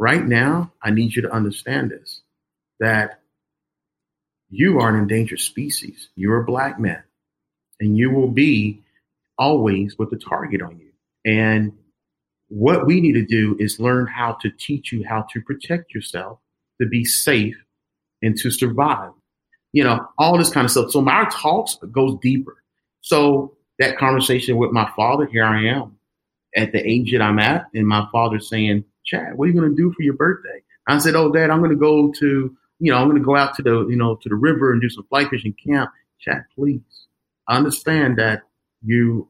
right now, I need you to understand this that you are an endangered species. You're a black man, and you will be always with the target on you. And what we need to do is learn how to teach you how to protect yourself, to be safe, and to survive. You know, all this kind of stuff. So my talks goes deeper. So that conversation with my father, here I am at the age that I'm at, and my father saying, Chad, what are you going to do for your birthday? I said, Oh, Dad, I'm going to go to, you know, I'm going to go out to the, you know, to the river and do some fly fishing camp. Chad, please I understand that you,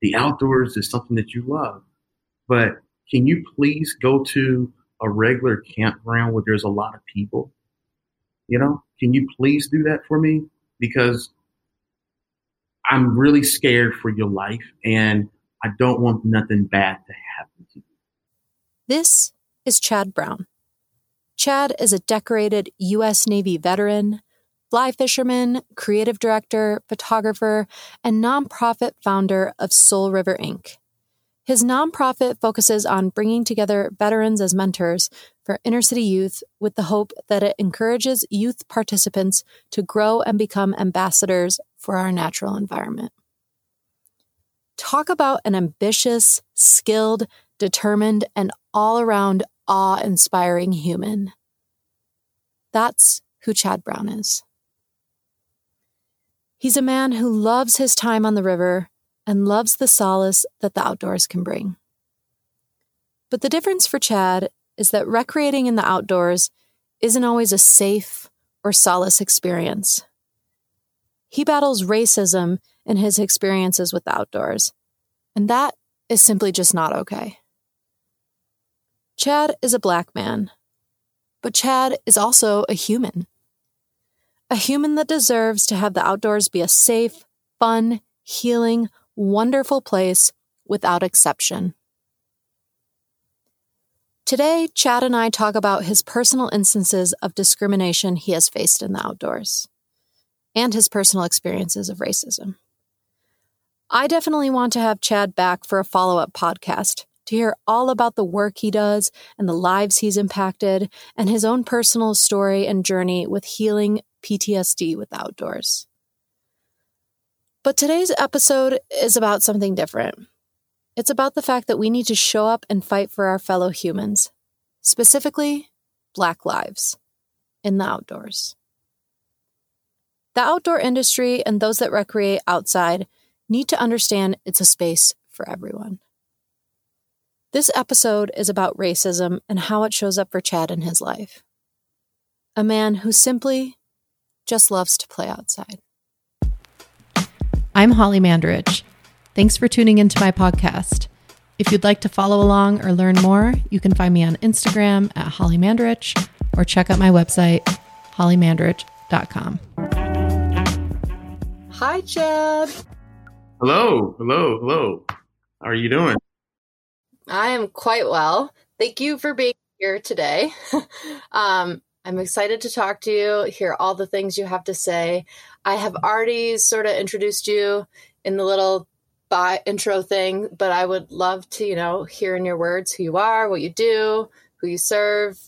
the outdoors is something that you love, but can you please go to a regular campground where there's a lot of people? You know, can you please do that for me? Because I'm really scared for your life and I don't want nothing bad to. This is Chad Brown. Chad is a decorated U.S. Navy veteran, fly fisherman, creative director, photographer, and nonprofit founder of Soul River Inc. His nonprofit focuses on bringing together veterans as mentors for inner city youth with the hope that it encourages youth participants to grow and become ambassadors for our natural environment. Talk about an ambitious, skilled, determined, and all around awe inspiring human. That's who Chad Brown is. He's a man who loves his time on the river and loves the solace that the outdoors can bring. But the difference for Chad is that recreating in the outdoors isn't always a safe or solace experience. He battles racism in his experiences with the outdoors, and that is simply just not okay. Chad is a black man, but Chad is also a human. A human that deserves to have the outdoors be a safe, fun, healing, wonderful place without exception. Today, Chad and I talk about his personal instances of discrimination he has faced in the outdoors and his personal experiences of racism. I definitely want to have Chad back for a follow up podcast to hear all about the work he does and the lives he's impacted and his own personal story and journey with healing PTSD with outdoors. But today's episode is about something different. It's about the fact that we need to show up and fight for our fellow humans, specifically Black lives, in the outdoors. The outdoor industry and those that recreate outside need to understand it's a space for everyone. This episode is about racism and how it shows up for Chad in his life. A man who simply just loves to play outside. I'm Holly Mandarich. Thanks for tuning into my podcast. If you'd like to follow along or learn more, you can find me on Instagram at Holly Mandarich or check out my website, hollymandarich.com. Hi, Chad. Hello, hello, hello. How are you doing? I am quite well. Thank you for being here today. um, I'm excited to talk to you, hear all the things you have to say. I have already sort of introduced you in the little by intro thing, but I would love to, you know, hear in your words who you are, what you do, who you serve,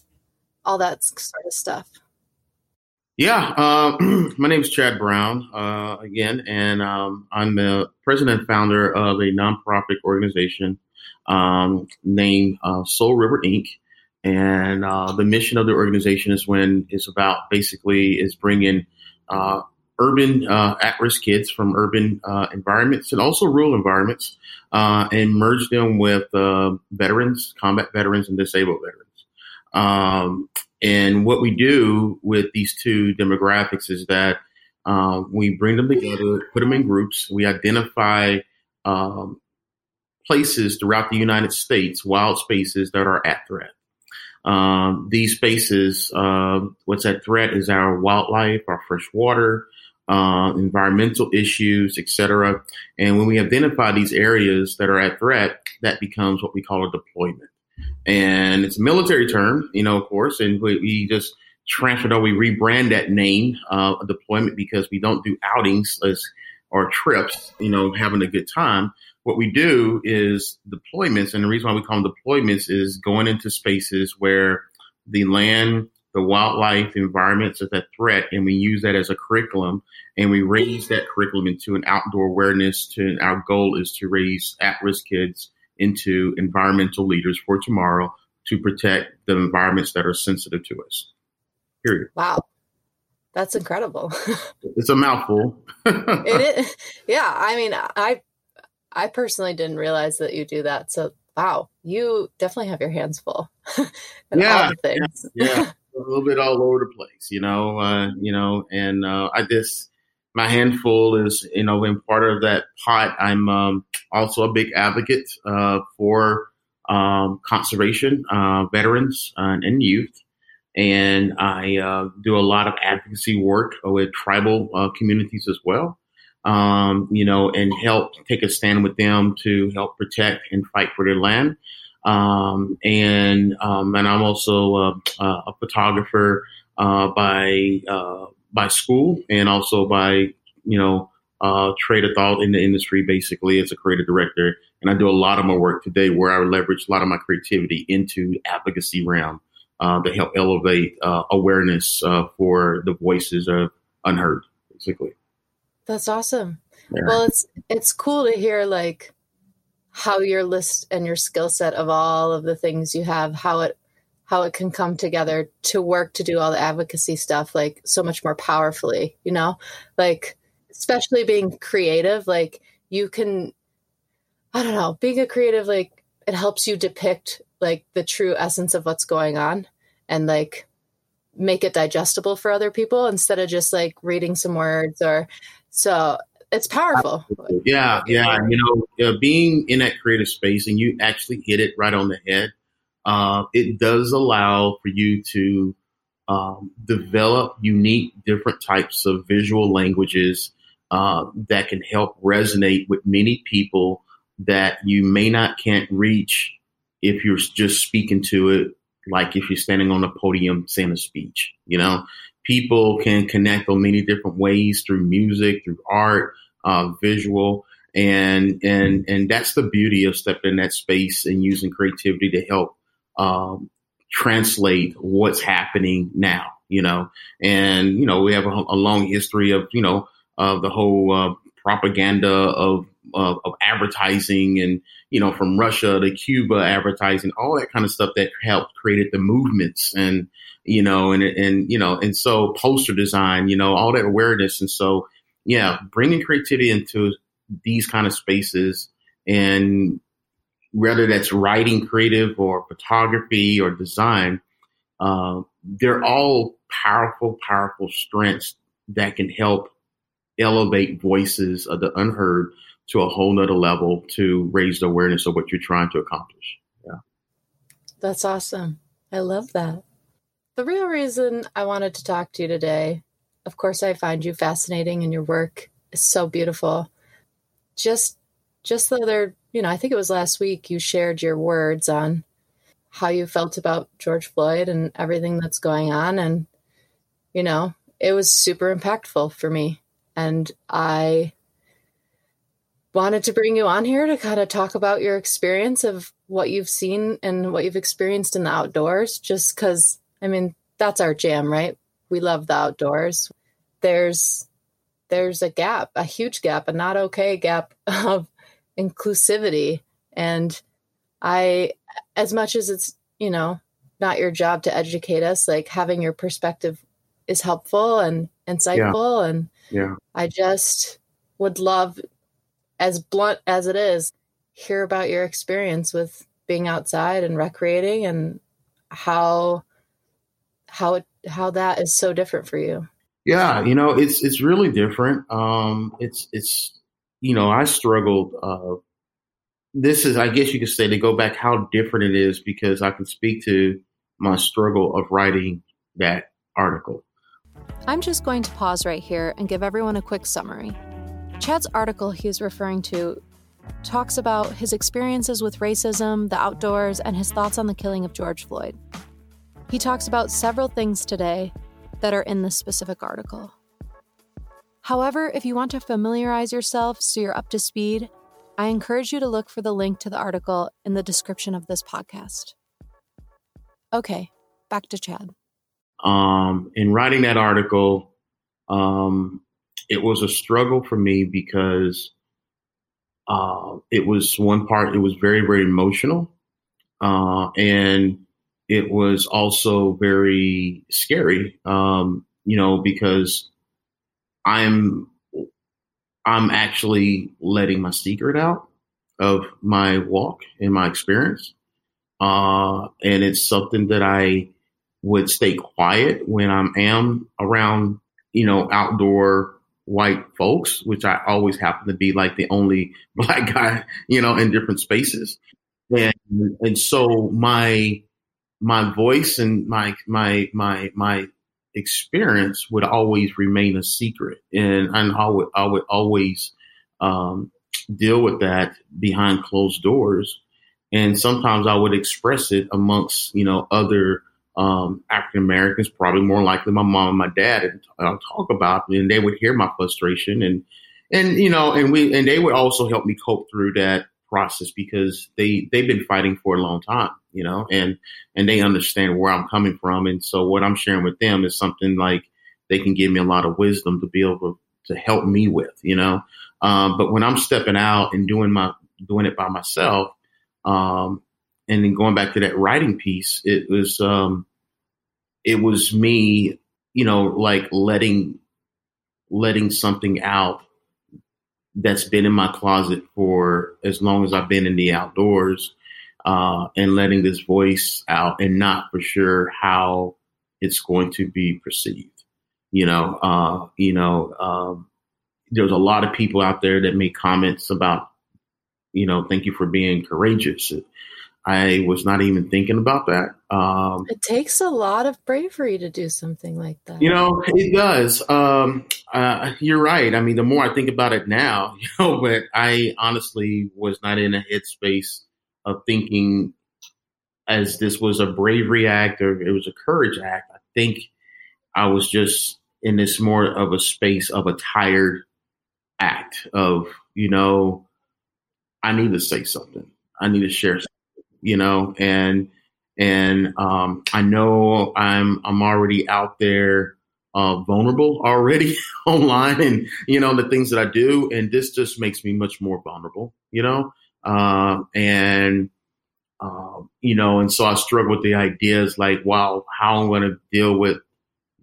all that sort of stuff. Yeah, uh, my name is Chad Brown uh, again, and um, I'm the president and founder of a nonprofit organization um, named uh, Soul River Inc. And uh, the mission of the organization is when it's about basically is bringing uh, urban uh, at-risk kids from urban uh, environments and also rural environments uh, and merge them with veterans, combat veterans, and disabled veterans. Um, and what we do with these two demographics is that we bring them together, put them in groups. We identify um, places throughout the United States, wild spaces that are at threat. Um, these spaces, uh, what's at threat is our wildlife, our fresh water, uh, environmental issues, etc. And when we identify these areas that are at threat, that becomes what we call a deployment. And it's a military term, you know, of course, and we, we just transferred or we rebrand that name, uh, deployment because we don't do outings as or trips, you know, having a good time. What we do is deployments, and the reason why we call them deployments is going into spaces where the land, the wildlife environments are that threat, and we use that as a curriculum, and we raise that curriculum into an outdoor awareness. To our goal is to raise at-risk kids into environmental leaders for tomorrow to protect the environments that are sensitive to us. Period. Wow. That's incredible. it's a mouthful. it is. Yeah. I mean, I I personally didn't realize that you do that. So wow, you definitely have your hands full. yeah, yeah, yeah, a little bit all over the place, you know, uh, you know, and uh, I just my handful is, you know, in part of that pot. I'm um, also a big advocate uh, for um, conservation, uh, veterans, uh, and youth. And I uh, do a lot of advocacy work with tribal communities as well um, you know, and help take a stand with them to help protect and fight for their land. Um, and um, and I'm also a, a photographer uh, by uh, by school and also by you know uh, trade of thought in the industry, basically as a creative director. And I do a lot of my work today where I leverage a lot of my creativity into advocacy realm uh, to help elevate uh, awareness uh, for the voices of unheard, basically. That's awesome. Yeah. Well, it's it's cool to hear like how your list and your skill set of all of the things you have, how it how it can come together to work to do all the advocacy stuff like so much more powerfully, you know? Like especially being creative, like you can I don't know, being a creative like it helps you depict like the true essence of what's going on and like make it digestible for other people instead of just like reading some words or so it's powerful. Yeah, yeah. You know, uh, being in that creative space and you actually hit it right on the head. Uh, it does allow for you to um, develop unique, different types of visual languages uh, that can help resonate with many people that you may not can't reach if you're just speaking to it like if you're standing on a podium saying a speech. You know, people can connect on many different ways through music, through art, uh, visual, and and and that's the beauty of stepping in that space and using creativity to help um, translate what's happening now. You know, and you know we have a, a long history of you know of the whole uh, propaganda of, of, of advertising and you know from Russia to Cuba advertising all that kind of stuff that helped created the movements and you know, and and you know, and so poster design, you know, all that awareness, and so yeah, bringing creativity into these kind of spaces, and whether that's writing, creative, or photography or design, uh, they're all powerful, powerful strengths that can help elevate voices of the unheard to a whole nother level to raise the awareness of what you're trying to accomplish. Yeah. That's awesome. I love that. The real reason I wanted to talk to you today, of course, I find you fascinating and your work is so beautiful. Just, just the other, you know, I think it was last week you shared your words on how you felt about George Floyd and everything that's going on. And, you know, it was super impactful for me. And I wanted to bring you on here to kind of talk about your experience of what you've seen and what you've experienced in the outdoors, just because I mean, that's our jam, right? We love the outdoors. There's there's a gap, a huge gap, a not okay gap of inclusivity. And I as much as it's, you know, not your job to educate us, like having your perspective is helpful and insightful yeah. and yeah. I just would love as blunt as it is hear about your experience with being outside and recreating and how how it how that is so different for you. Yeah, you know, it's it's really different. Um, it's it's you know, I struggled. Uh, this is, I guess you could say, to go back how different it is because I can speak to my struggle of writing that article. I'm just going to pause right here and give everyone a quick summary. Chad's article he is referring to talks about his experiences with racism, the outdoors, and his thoughts on the killing of George Floyd. He talks about several things today that are in this specific article. However, if you want to familiarize yourself so you're up to speed, I encourage you to look for the link to the article in the description of this podcast. Okay, back to Chad. Um, in writing that article, um, it was a struggle for me because uh, it was one part, it was very, very emotional. Uh, and it was also very scary, um, you know, because I'm I'm actually letting my secret out of my walk and my experience, uh, and it's something that I would stay quiet when I am around, you know, outdoor white folks, which I always happen to be like the only black guy, you know, in different spaces. And and so my my voice and my my my my experience would always remain a secret, and and I would I would always um, deal with that behind closed doors, and sometimes I would express it amongst you know other um, African Americans, probably more likely my mom and my dad, and I'll talk about, and they would hear my frustration, and and you know, and we and they would also help me cope through that process because they they've been fighting for a long time, you know, and and they understand where I'm coming from, and so what I'm sharing with them is something like they can give me a lot of wisdom to be able to, to help me with, you know. Um, but when I'm stepping out and doing my doing it by myself, um, and then going back to that writing piece, it was um, it was me, you know, like letting letting something out that's been in my closet for as long as I've been in the outdoors, uh, and letting this voice out, and not for sure how it's going to be perceived. You know, uh, you know, um, there's a lot of people out there that make comments about, you know, thank you for being courageous. I was not even thinking about that. Um, it takes a lot of bravery to do something like that. You know, it does. Um, uh, you're right. I mean, the more I think about it now, you know, but I honestly was not in a headspace of thinking as this was a bravery act or it was a courage act. I think I was just in this more of a space of a tired act of, you know, I need to say something. I need to share you know, and and um, I know I'm I'm already out there uh, vulnerable already online, and you know the things that I do, and this just makes me much more vulnerable, you know, uh, and uh, you know, and so I struggle with the ideas like, wow, how I'm going to deal with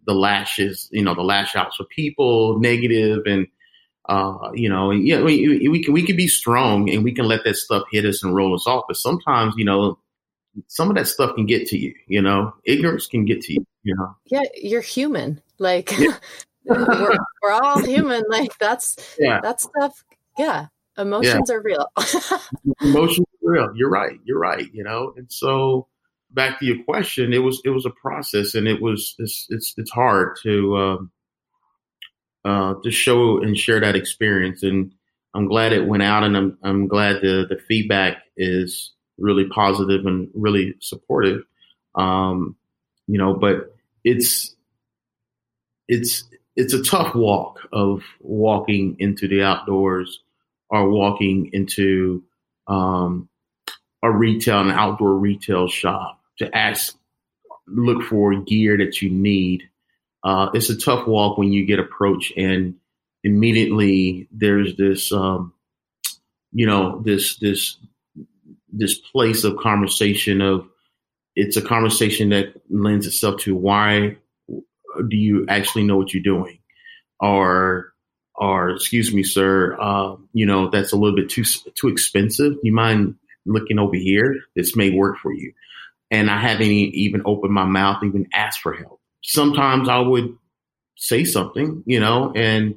the lashes, you know, the lash outs for people, negative, and uh, you know, yeah, we, we can we can be strong and we can let that stuff hit us and roll us off. But sometimes, you know, some of that stuff can get to you. You know, ignorance can get to you. You know. Yeah, you're human. Like yeah. we're, we're all human. Like that's yeah. that stuff. Yeah, emotions yeah. are real. emotions are real. You're right. You're right. You know, and so back to your question, it was it was a process, and it was it's it's, it's hard to. Um, uh, to show and share that experience. And I'm glad it went out, and I'm I'm glad the the feedback is really positive and really supportive. Um, you know, but it's it's it's a tough walk of walking into the outdoors or walking into um, a retail an outdoor retail shop to ask look for gear that you need uh, it's a tough walk when you get approached and immediately there's this, um, you know, this this this place of conversation of it's a conversation that lends itself to why do you actually know what you're doing, or or excuse me, sir, uh, you know that's a little bit too too expensive. You mind looking over here? This may work for you. And I haven't even opened my mouth, even asked for help sometimes I would say something, you know, and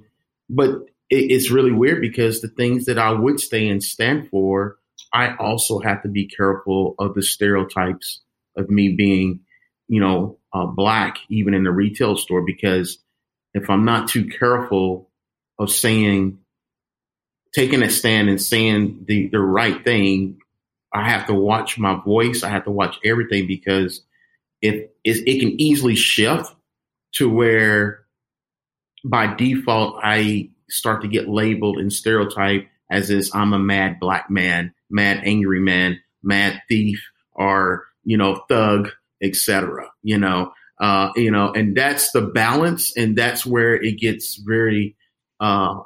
but it, it's really weird because the things that I would stay and stand for, I also have to be careful of the stereotypes of me being, you know, uh, black even in the retail store because if I'm not too careful of saying, taking a stand and saying the the right thing, I have to watch my voice. I have to watch everything because it, it can easily shift to where by default I start to get labeled and stereotyped as is I'm a mad black man, mad angry man, mad thief, or you know thug, etc. You know, uh, you know, and that's the balance, and that's where it gets very uh,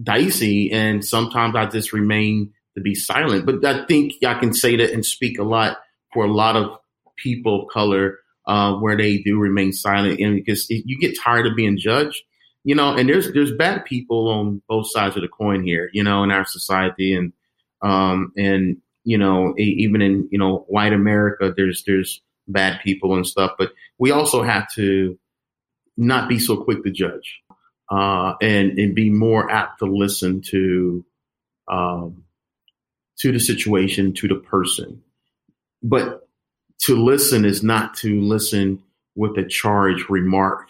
dicey. And sometimes I just remain to be silent. But I think I can say that and speak a lot for a lot of people of color uh, where they do remain silent, and because you get tired of being judged, you know. And there's there's bad people on both sides of the coin here, you know, in our society, and um, and you know, even in you know white America, there's there's bad people and stuff, but we also have to not be so quick to judge, uh, and and be more apt to listen to um, to the situation, to the person, but to listen is not to listen with a charged remark.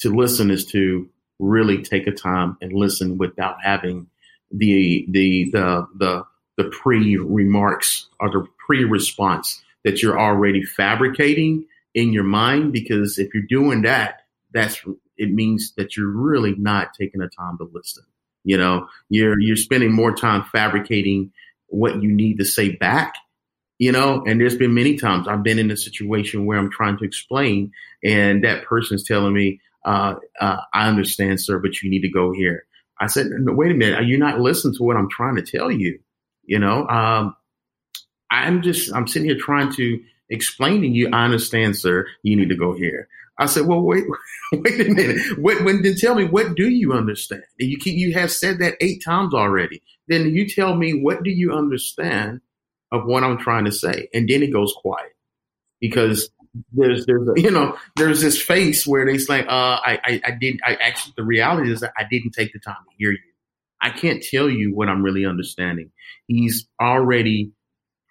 To listen is to really take a time and listen without having the the the the, the pre remarks or the pre response that you're already fabricating in your mind. Because if you're doing that, that's it means that you're really not taking the time to listen. You know, you're you're spending more time fabricating what you need to say back you know and there's been many times i've been in a situation where i'm trying to explain and that person's telling me uh, uh, i understand sir but you need to go here. I said no, wait a minute you're you not listening to what i'm trying to tell you? You know um, i'm just i'm sitting here trying to explain to you i understand sir you need to go here. I said well wait wait a minute. What, when then tell me what do you understand? And you keep you have said that eight times already. Then you tell me what do you understand of what I'm trying to say. And then it goes quiet because there's there's a, you know there's this face where they like uh I, I I did I actually the reality is that I didn't take the time to hear you. I can't tell you what I'm really understanding. He's already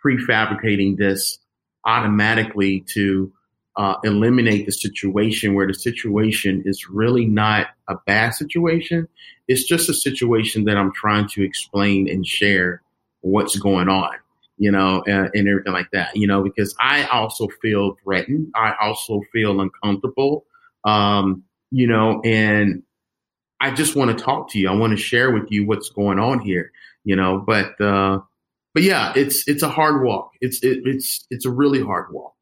prefabricating this automatically to uh, eliminate the situation where the situation is really not a bad situation. It's just a situation that I'm trying to explain and share what's going on you know, and, and, everything like that, you know, because I also feel threatened. I also feel uncomfortable, um, you know, and I just want to talk to you. I want to share with you what's going on here, you know, but, uh, but yeah, it's, it's a hard walk. It's, it, it's, it's a really hard walk.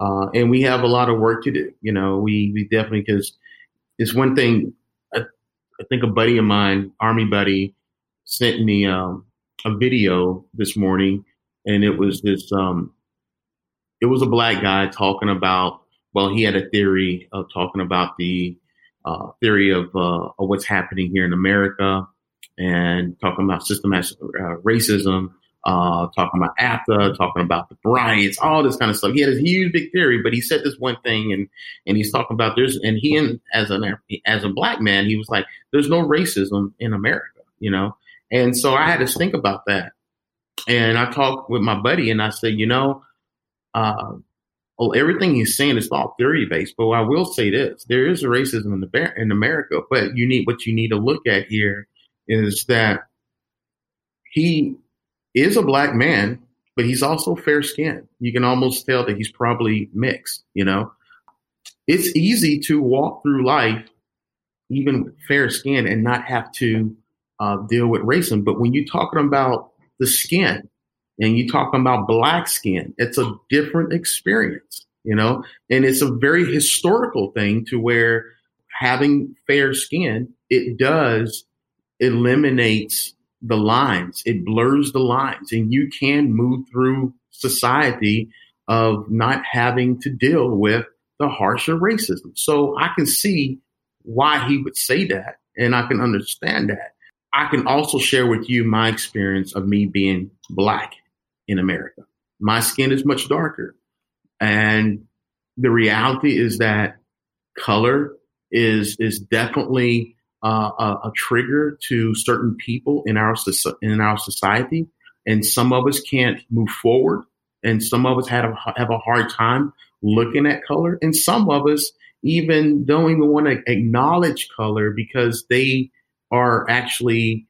Uh, and we have a lot of work to do. You know, we, we definitely, cause it's one thing, I, I think a buddy of mine, army buddy sent me, um, a video this morning and it was this um it was a black guy talking about well he had a theory of talking about the uh, theory of, uh, of what's happening here in America and talking about systematic uh, racism, uh, talking about AFTA, talking about the riots, all this kind of stuff. He had a huge big theory, but he said this one thing, and and he's talking about there's and he and as an as a black man, he was like, there's no racism in America, you know. And so I had to think about that and I talked with my buddy and I said, you know, uh, well, everything he's saying is all theory based, but I will say this: there is racism in the in America, but you need what you need to look at here is that he is a black man, but he's also fair skinned. You can almost tell that he's probably mixed. You know, it's easy to walk through life, even fair skin and not have to uh, deal with racism. But when you're talking about the skin. And you talking about black skin, it's a different experience, you know, and it's a very historical thing to where having fair skin, it does eliminates the lines, it blurs the lines, and you can move through society of not having to deal with the harsher racism. So I can see why he would say that, and I can understand that. I can also share with you my experience of me being black in America. My skin is much darker. And the reality is that color is is definitely uh, a, a, trigger to certain people in our in our society, and some of us can't move forward, and some of us have a, have a hard time looking at color, and some of us even don't even want to acknowledge color because they are actually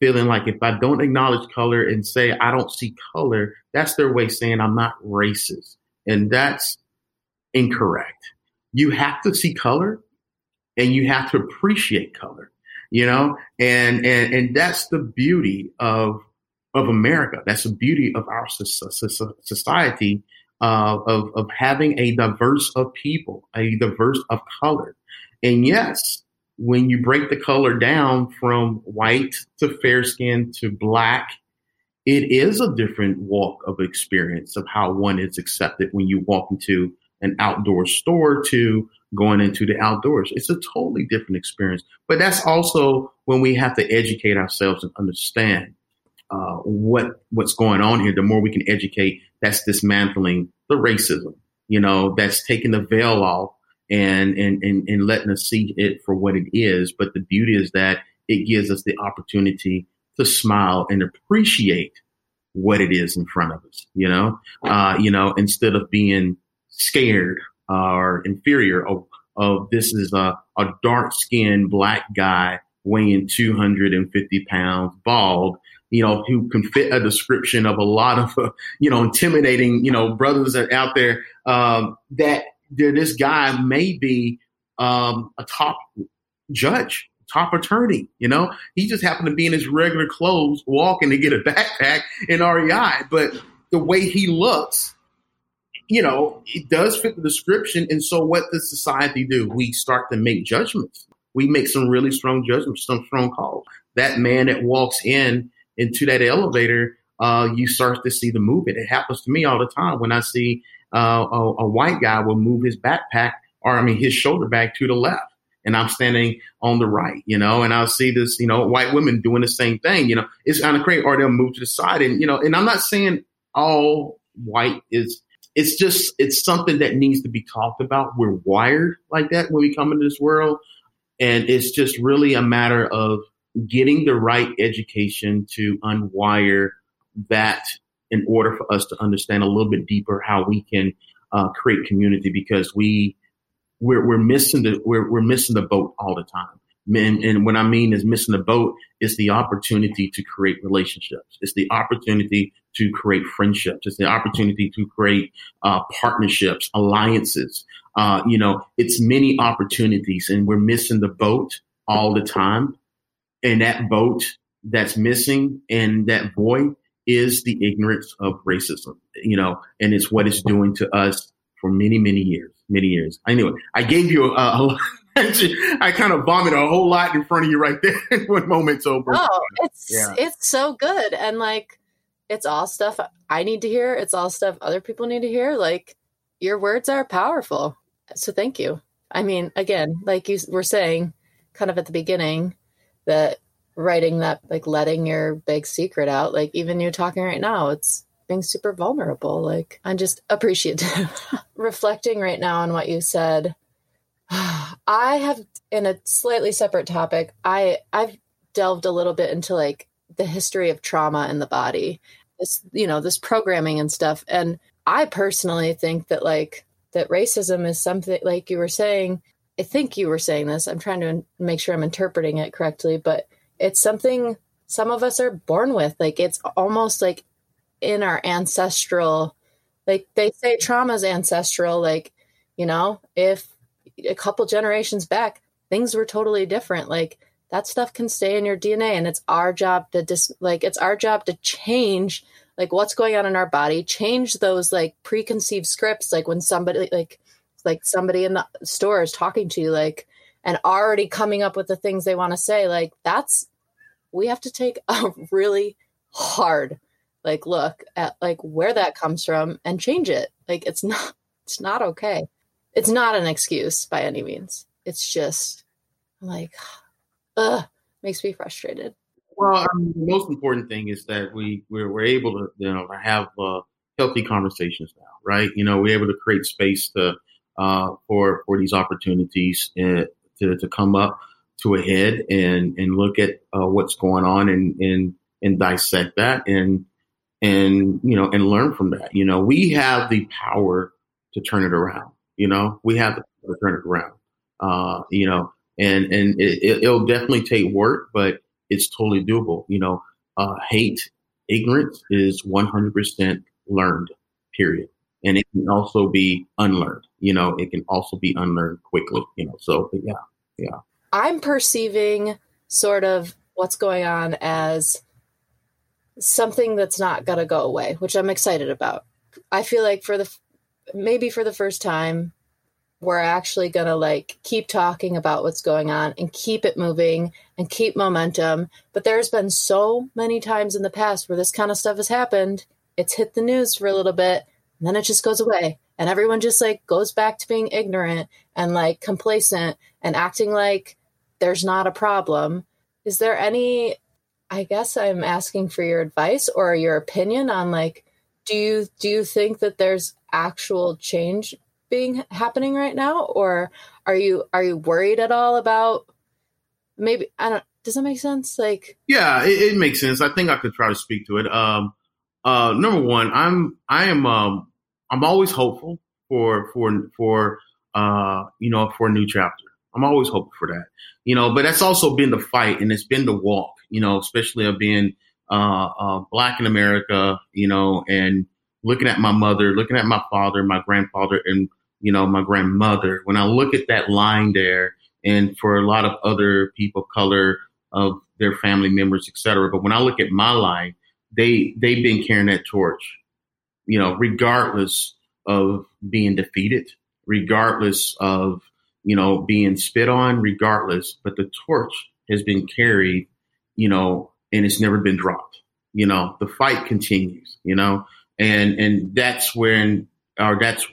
feeling like if I don't acknowledge color and say I don't see color, that's their way saying I'm not racist. And that's incorrect. You have to see color and you have to appreciate color. you know, and and and that's the beauty of of America. That's the beauty of our society uh, of of having a diverse of people, a diverse of color, and yes, when you break the color down from white to fair skin to black, it is a different walk of experience of how one is accepted when you walk into an outdoor store to going into the outdoors. It's a totally different experience. But that's also when we have to educate ourselves and understand uh, what what's going on here. The more we can educate, that's dismantling the racism. You know, that's taking the veil off and and and, and letting us see it for what it is. But the beauty is that it gives us the opportunity to smile and appreciate what it is in front of us. You know, uh, you know, instead of being scared or inferior of, of this is a, a dark skinned black guy weighing 250 pounds, bald, you know, who can fit a description of a lot of, uh, you know, intimidating, you know, brothers out there, um, that this guy may be um, a top judge, top attorney. You know, he just happened to be in his regular clothes, walking to get a backpack in REI, but the way he looks, you know, it does fit the description. And so, what does society do? We start to make judgments. We make some really strong judgments, some strong calls. That man that walks in into that elevator, uh, you start to see the movement. It happens to me all the time when I see uh, a, a, white guy will move his backpack or I mean his shoulder bag to the left. And I'm standing on the right, you know, and I'll see this, you know, white women doing the same thing, you know, it's kind of crazy, or they'll move to the side. And, you know, and I'm not saying all white is, it's just, it's something that needs to be talked about. We're wired like that when we come into this world. And it's just really a matter of getting the right education to unwire that in order for us to understand a little bit deeper how we can uh, create community because we we're, we're missing the we're, we're missing the boat all the time and, and what I mean is missing the boat is the opportunity to create relationships. It's the opportunity to create friendships. It's the opportunity to create uh, partnerships, alliances. Uh, you know, it's many opportunities, and we're missing the boat all the time. And that boat that's missing and that void is the ignorance of racism, you know, and it's what it's doing to us for many, many years, many years. Anyway, I gave you uh, a, a I kind of vomited a whole lot in front of you right there when moment's over. Oh, it's yeah. it's so good, and like it's all stuff I need to hear. It's all stuff other people need to hear. Like your words are powerful, so thank you. I mean, again, like you were saying, kind of at the beginning, that writing that like letting your big secret out like even you talking right now it's being super vulnerable like i'm just appreciative. Reflecting right now on what you said i have in a slightly separate topic i i've delved a little bit into like the history of trauma in the body this you know this programming and stuff and i personally think that like that racism is something like you were saying i think you were saying this i'm trying to make sure i'm interpreting it correctly but it's something some of us are born with. Like it's almost like in our ancestral, like they say trauma is ancestral. Like, you know, if a couple generations back, things were totally different. Like that stuff can stay in your DNA and it's our job to dis like it's our job to change like what's going on in our body, change those like preconceived scripts. Like when somebody like like somebody in the store is talking to you, like and already coming up with the things they want to say like that's we have to take a really hard like look at like where that comes from and change it. Like it's not it's not okay. It's not an excuse by any means. It's just like ugh makes me frustrated. Well I mean, the most important thing is that we we're, we're able to you know have uh, healthy conversations now right? You know we're able to create space to uh, for for these opportunities uh, to, to come up to a head and, and look at uh, what's going on and, and, and dissect that and, and, you know, and learn from that. You know, we have the power to turn it around. You know, we have to turn it around. Uh, you know, and, and it, will definitely take work, but it's totally doable. You know, uh, hate, ignorance is 100% learned, period. And it can also be unlearned. You know, it can also be unlearned quickly, you know, so yeah. Yeah. I'm perceiving sort of what's going on as something that's not going to go away, which I'm excited about. I feel like for the maybe for the first time we're actually going to like keep talking about what's going on and keep it moving and keep momentum. But there's been so many times in the past where this kind of stuff has happened. It's hit the news for a little bit and then it just goes away. And everyone just like goes back to being ignorant and like complacent and acting like there's not a problem. Is there any I guess I'm asking for your advice or your opinion on like do you do you think that there's actual change being happening right now? Or are you are you worried at all about maybe I don't does that make sense? Like yeah it, it makes sense. I think I could try to speak to it. Um uh number one I'm I am um I'm always hopeful for for for uh you know for a new chapter I'm always hopeful for that you know but that's also been the fight and it's been the walk you know especially of being uh, uh, black in America, you know, and looking at my mother, looking at my father, my grandfather, and you know my grandmother. When I look at that line there, and for a lot of other people of color, of their family members, etc. But when I look at my line, they they've been carrying that torch, you know, regardless of being defeated, regardless of you know being spit on, regardless. But the torch has been carried, you know, and it's never been dropped. You know, the fight continues. You know, and and that's when, or that's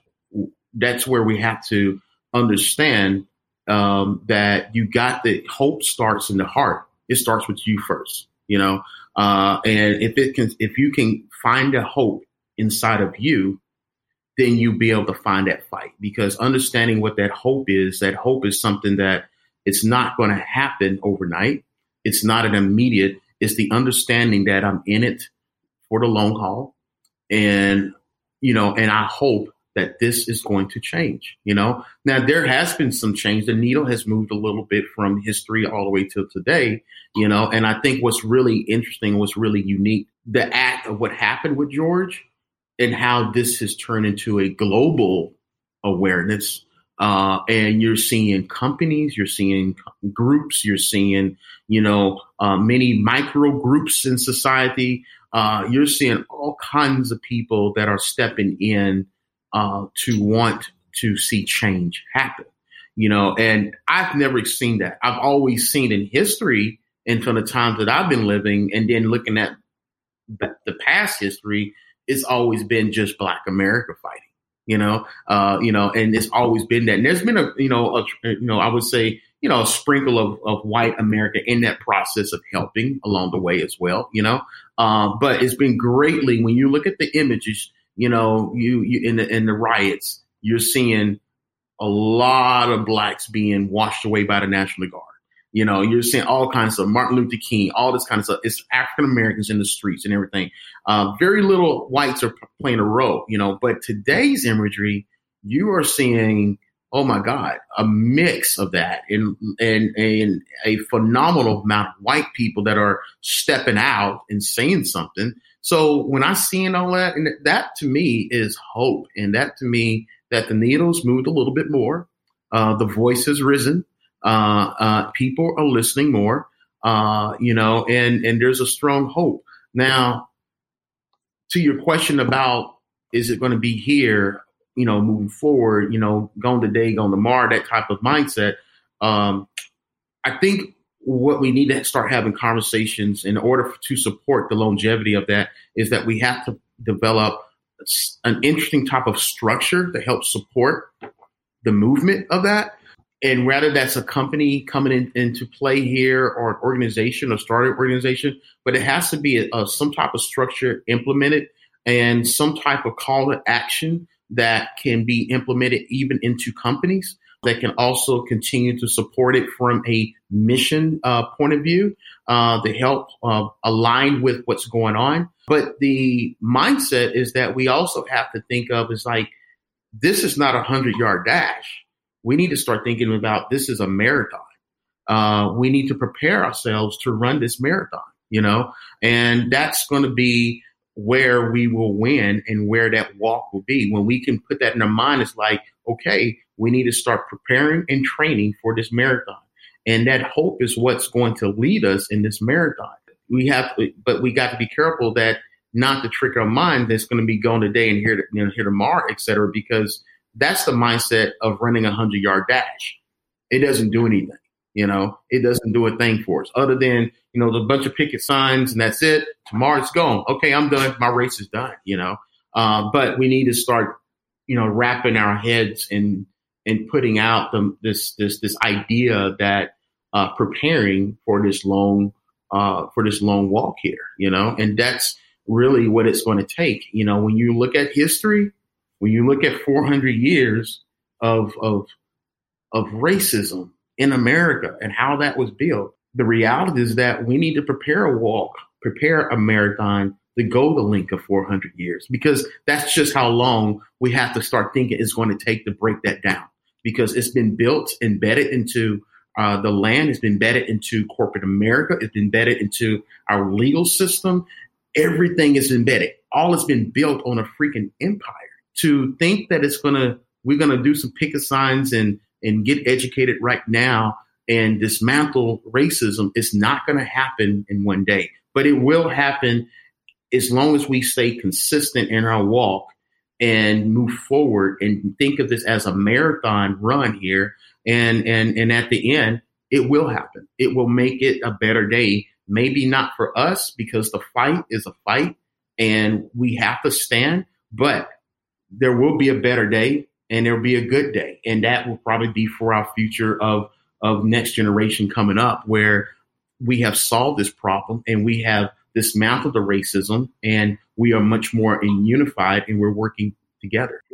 that's where we have to understand um, that you got the hope starts in the heart. It starts with you first. You know, uh, and if it can, if you can find a hope inside of you, then you'll be able to find that fight. Because understanding what that hope is, that hope is something that it's not going to happen overnight. It's not an immediate it's the understanding that I'm in it for the long haul. And, you know, and I hope that this is going to change, you know. Now there has been some change. The needle has moved a little bit from history all the way to today, you know, and I think what's really interesting, what's really unique, the act of what happened with George and how this has turned into a global awareness uh, and you're seeing companies, you're seeing groups, you're seeing, you know, uh, many micro groups in society. Uh, you're seeing all kinds of people that are stepping in uh, to want to see change happen. You know, and I've never seen that. I've always seen in history and from the times that I've been living, and then looking at the past history, it's always been just Black America fighting you know, uh, you know, and it's always been that. And there's been a, you know, a, you know, I would say, you know, a sprinkle of, of white America in that process of helping along the way as well, you know. Uh, but it's been greatly when you look at the images, you know, you, you in the in the riots, you're seeing a lot of blacks being washed away by the National Guard. You know, you're seeing all kinds of Martin Luther King, all this kind of stuff. It's African Americans in the streets and everything. Uh, very little whites are playing a role, you know, but today's imagery, you are seeing, oh my God, a mix of that and, and, and a phenomenal amount of white people that are stepping out and saying something. So when I seeing all that, and that to me is hope. And that to me, that the needles moved a little bit more. Uh, the voice has risen uh, uh, people are listening more, uh, you know, and and there's a strong hope. Now, to your question about is it going to be here, you know, moving forward, you know, going today, going tomorrow, that type of mindset. Um, I think what we need to start having conversations in order to support the longevity of that is that we have to develop an interesting type of structure that helps support the movement of that and rather that's a company coming in, into play here or an organization or started organization, but it has to be a, a, some type of structure implemented and some type of call to action that can be implemented even into companies that can also continue to support it from a mission uh, point of view uh, to help uh, align with what's going on. But the mindset is that we also have to think of as like, this is not a hundred yard dash we need to start thinking about this is a marathon. Uh, we need to prepare ourselves to run this marathon, you know, and that's going to be where we will win and where that walk will be. When we can put that in our mind, it's like, okay, we need to start preparing and training for this marathon. And that hope is what's going to lead us in this marathon. We have, but we got to be careful that not to trick our mind that's going to be going today and here, you know, here tomorrow, et cetera, because that's the mindset of running a hundred yard dash. It doesn't do anything. You know, it doesn't do a thing for us other than, you know, the bunch of picket signs and that's it. Tomorrow it's gone. Okay, I'm done. My race is done, you know. Uh, but we need to start, you know, wrapping our heads and and putting out the, this this this idea that uh, preparing for this long uh, for this long walk here, you know, and that's really what it's going to take. You know, when you look at history, when you look at 400 years of of of racism in America and how that was built, the reality is that we need to prepare a walk, prepare a marathon to go the length of 400 years because that's just how long we have to start thinking it's going to take to break that down because it's been built, embedded into uh, the land, it's been embedded into corporate America, it's been embedded into our legal system. Everything is embedded. All has been built on a freaking empire. To think that it's gonna, we're gonna do some picket signs and and get educated right now and dismantle racism is not going to happen in one day, but it will happen as long as we stay consistent in our walk and move forward and think of this as a marathon run here. And, and, and at the end, it will happen. It will make it a better day. Maybe not for us because the fight is a fight and we have to stand, but there will be a better day and there'll be a good day. And that will probably be for our future of, of next generation coming up where we have solved this problem and we have dismantled the racism and we are much more in unified and we're working together.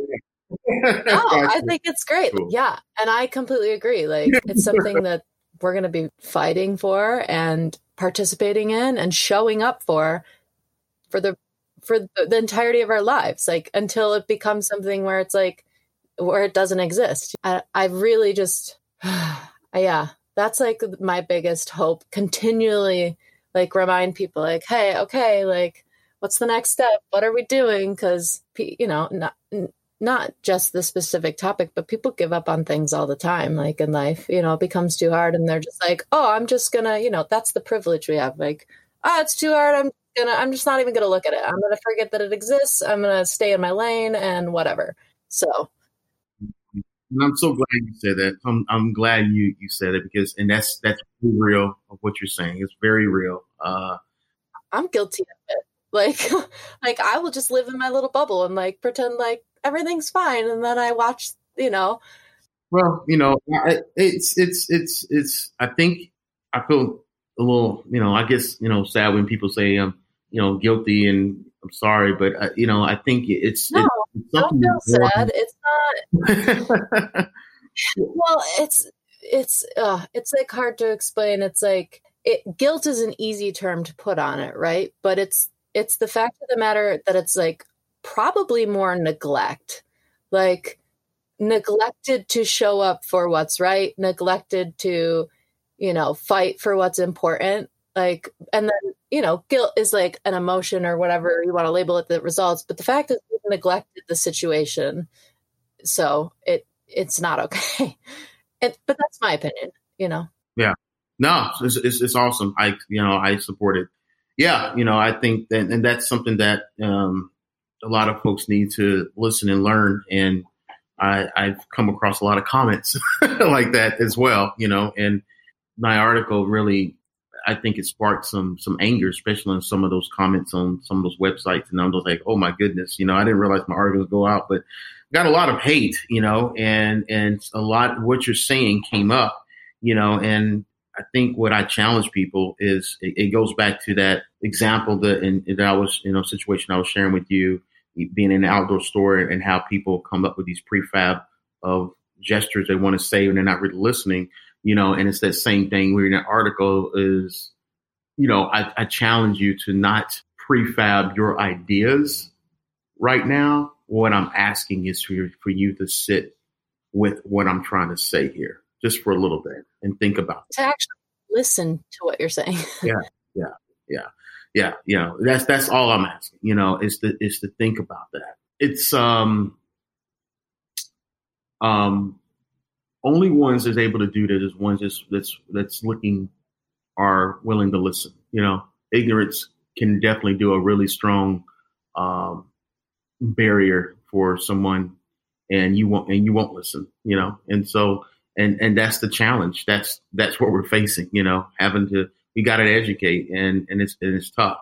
oh, I think it's great. Cool. Yeah. And I completely agree. Like it's something that we're going to be fighting for and participating in and showing up for for the for the entirety of our lives like until it becomes something where it's like where it doesn't exist. I, I really just, yeah, that's like my biggest hope. Continually, like remind people, like, hey, okay, like, what's the next step? What are we doing? Because you know, not not just the specific topic, but people give up on things all the time, like in life. You know, it becomes too hard, and they're just like, oh, I'm just gonna, you know, that's the privilege we have. Like, oh, it's too hard. I'm gonna, I'm just not even gonna look at it. I'm gonna forget that it exists. I'm gonna stay in my lane and whatever. So and I'm so glad you said that. I'm, I'm glad you, you said it because, and that's, that's real of what you're saying. It's very real. Uh, I'm guilty of it. Like, like I will just live in my little bubble and like pretend like everything's fine. And then I watch, you know. Well, you know, it's, it's, it's, it's, I think I feel a little, you know, I guess, you know, sad when people say I'm, you know, guilty and I'm sorry, but uh, you know, I think it's, no, it's don't feel sad. It's not. well, it's it's uh, it's like hard to explain. It's like it, guilt is an easy term to put on it, right? But it's it's the fact of the matter that it's like probably more neglect, like neglected to show up for what's right, neglected to you know fight for what's important like and then you know guilt is like an emotion or whatever you want to label it that results but the fact is we've neglected the situation so it it's not okay. But that's my opinion you know? Yeah. No it's, it's, it's awesome. I you know i support it. Yeah you know i think that and that's something that um a lot of folks need to listen and learn and I, I've come across a lot of comments like that as well, you know, and my article really I think it sparked some some anger, especially on some of those comments on some of those websites. And I was like, oh my goodness, you know, I didn't realize my articles go out, but got a lot of hate, you know, and and a lot what you're saying came up, you know, and I think what I challenge people is it, it goes back to that example that in that I was you know situation I was sharing with you, being in an outdoor store and how people come up with these prefab of gestures they want to say and they're not really listening you know, and it's that same thing where in an article is, you know, I, I challenge you to not prefab your ideas right now. What I'm asking is for you, for you to sit with what I'm trying to say here, just for a little bit, and think about it. To actually listen to what you're saying. yeah, yeah, yeah, yeah. You know, that's that's all I'm asking. You know, is to is to think about that. It's um um only ones that's able to do that is ones that's that's that's looking are willing to listen. You know, ignorance can definitely do a really strong um, barrier for someone, and you won't and you won't listen. You know, and so and and that's the challenge. That's that's what we're facing. You know, having to we got to educate, and and it's and it's tough.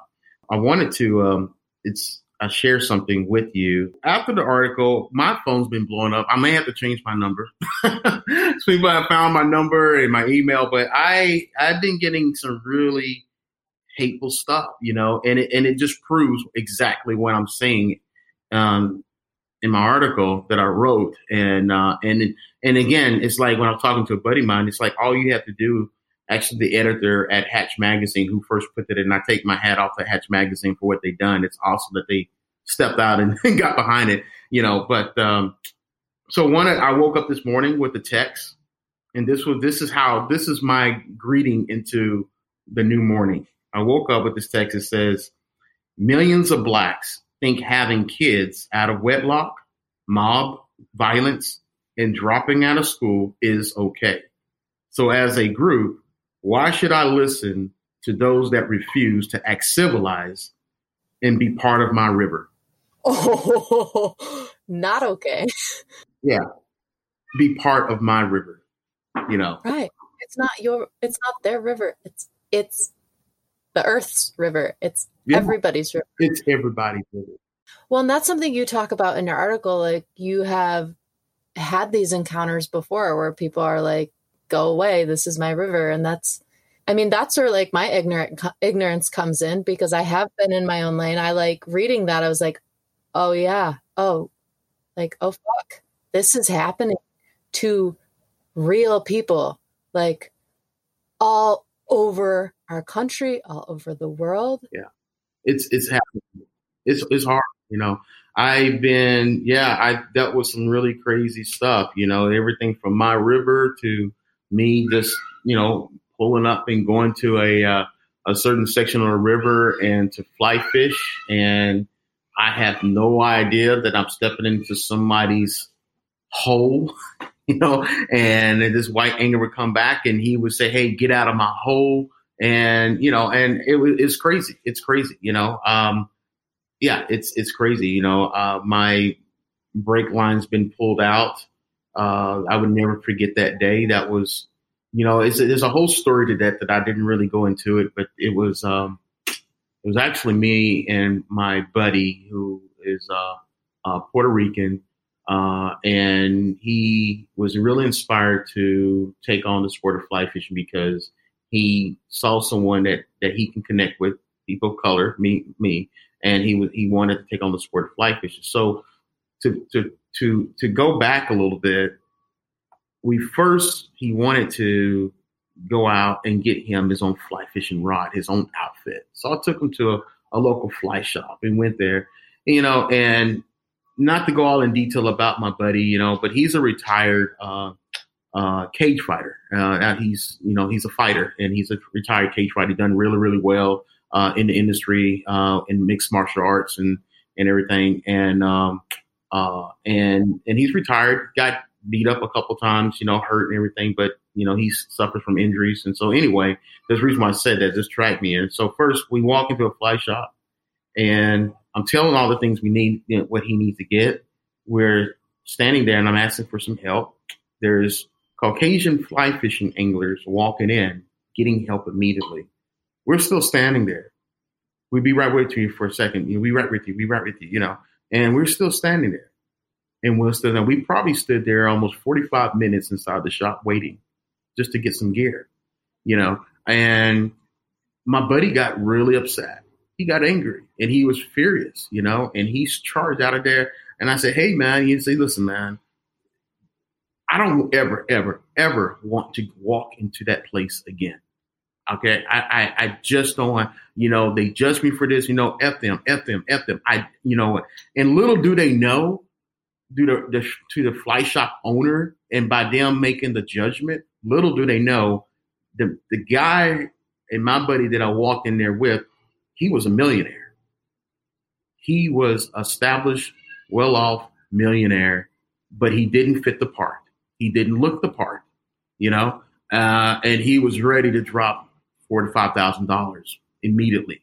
I wanted to. Um, it's I share something with you. After the article, my phone's been blowing up. I may have to change my number. So people have found my number and my email, but I I've been getting some really hateful stuff, you know, and it and it just proves exactly what I'm saying um, in my article that I wrote. And uh, and and again, it's like when I'm talking to a buddy of mine, it's like all you have to do actually the editor at Hatch Magazine who first put it in. I take my hat off to Hatch Magazine for what they've done. It's awesome that they stepped out and got behind it, you know. But um, so one, I woke up this morning with a text, and this was this is how this is my greeting into the new morning. I woke up with this text that says, "Millions of blacks think having kids out of wedlock, mob violence, and dropping out of school is okay. So as a group, why should I listen to those that refuse to act civilized and be part of my river? Oh, not okay. Yeah. Be part of my river, you know. Right. It's not your it's not their river. It's it's the earth's river. It's yeah. everybody's river. It's everybody's river. Well, and that's something you talk about in your article like you have had these encounters before where people are like go away. This is my river. And that's, I mean, that's where like my ignorant ignorance comes in because I have been in my own lane. I like reading that. I was like, oh yeah, oh, like oh fuck, this is happening to real people, like all over our country, all over the world. Yeah, it's it's happening. It's it's hard, you know. I've been, yeah, I dealt with some really crazy stuff, you know, everything from my river to me just you know pulling up and going to a uh, a certain section of a river and to fly fish and I have no idea that I'm stepping into somebody's hole, you know, and this white angler would come back and he would say, Hey, get out of my hole. And, you know, and it was, it's crazy. It's crazy, you know, um, yeah, it's, it's crazy. You know, uh, my brake line's been pulled out. Uh, I would never forget that day. That was, you know, it's, there's a whole story to that that I didn't really go into it, but it was, um, it was actually me and my buddy who is uh, uh, Puerto Rican, uh, and he was really inspired to take on the sport of fly fishing because he saw someone that that he can connect with, people of color, me, me, and he was he wanted to take on the sport of fly fishing. So to to to to go back a little bit, we first he wanted to go out and get him his own fly fishing rod, his own outfit. So I took him to a, a local fly shop and went there, you know, and not to go all in detail about my buddy, you know, but he's a retired uh, uh, cage fighter. Uh, he's, you know, he's a fighter and he's a retired cage fighter. He's done really, really well uh, in the industry uh, in mixed martial arts and and everything. And um, uh, and and he's retired. Got beat up a couple times, you know, hurt and everything, but you know, he suffers from injuries. And so anyway, there's reason why I said that this tracked me. And so first we walk into a fly shop and I'm telling all the things we need, you know, what he needs to get. We're standing there and I'm asking for some help. There's Caucasian fly fishing anglers walking in, getting help immediately. We're still standing there. We'd be right with you for a second. You know, we right with you. We right with you, you know, and we're still standing there and we'll still, we probably stood there almost 45 minutes inside the shop waiting just to get some gear, you know. And my buddy got really upset. He got angry and he was furious, you know, and he's charged out of there. And I said, Hey man, you say, listen, man, I don't ever, ever, ever want to walk into that place again. Okay. I, I, I just don't want, you know, they judge me for this, you know, F them, F them, F them. I, you know, and little do they know do the, the, to the fly shop owner and by them making the judgment, little do they know the the guy and my buddy that I walked in there with, he was a millionaire. He was established, well off millionaire, but he didn't fit the part. He didn't look the part, you know, uh, and he was ready to drop four to five thousand dollars immediately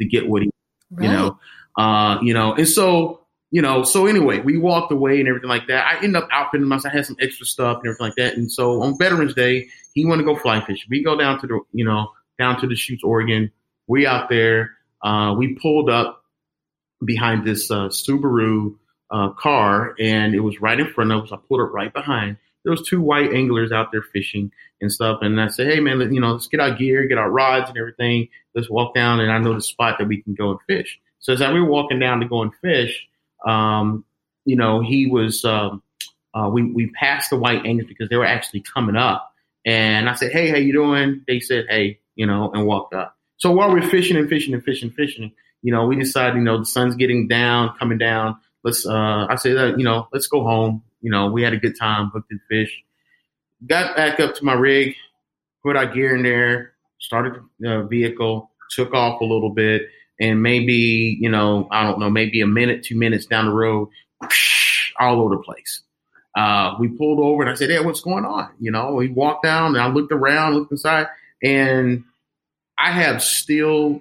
to get what he, right. you know, uh, you know, and so you know, so anyway, we walked away and everything like that. I ended up outfitting myself. I had some extra stuff and everything like that. And so on Veterans Day, he wanted to go fly fishing. We go down to the, you know, down to the Chutes, Oregon. We out there. Uh, we pulled up behind this uh, Subaru uh, car, and it was right in front of us. I pulled it right behind. There was two white anglers out there fishing and stuff. And I said, "Hey, man, let, you know, let's get our gear, get our rods and everything. Let's walk down, and I know the spot that we can go and fish." So as we were walking down to go and fish, um, you know, he was. Um, uh, we we passed the white anglers because they were actually coming up, and I said, "Hey, how you doing?" They said, "Hey," you know, and walked up. So while we're fishing and fishing and fishing and fishing, you know, we decided, you know, the sun's getting down, coming down. Let's, uh, I said, uh, you know, let's go home. You know, we had a good time, hooked and fish. Got back up to my rig, put our gear in there, started the vehicle, took off a little bit, and maybe, you know, I don't know, maybe a minute, two minutes down the road, all over the place. Uh, we pulled over and I said, Hey, what's going on? You know, we walked down and I looked around, looked inside, and I have steel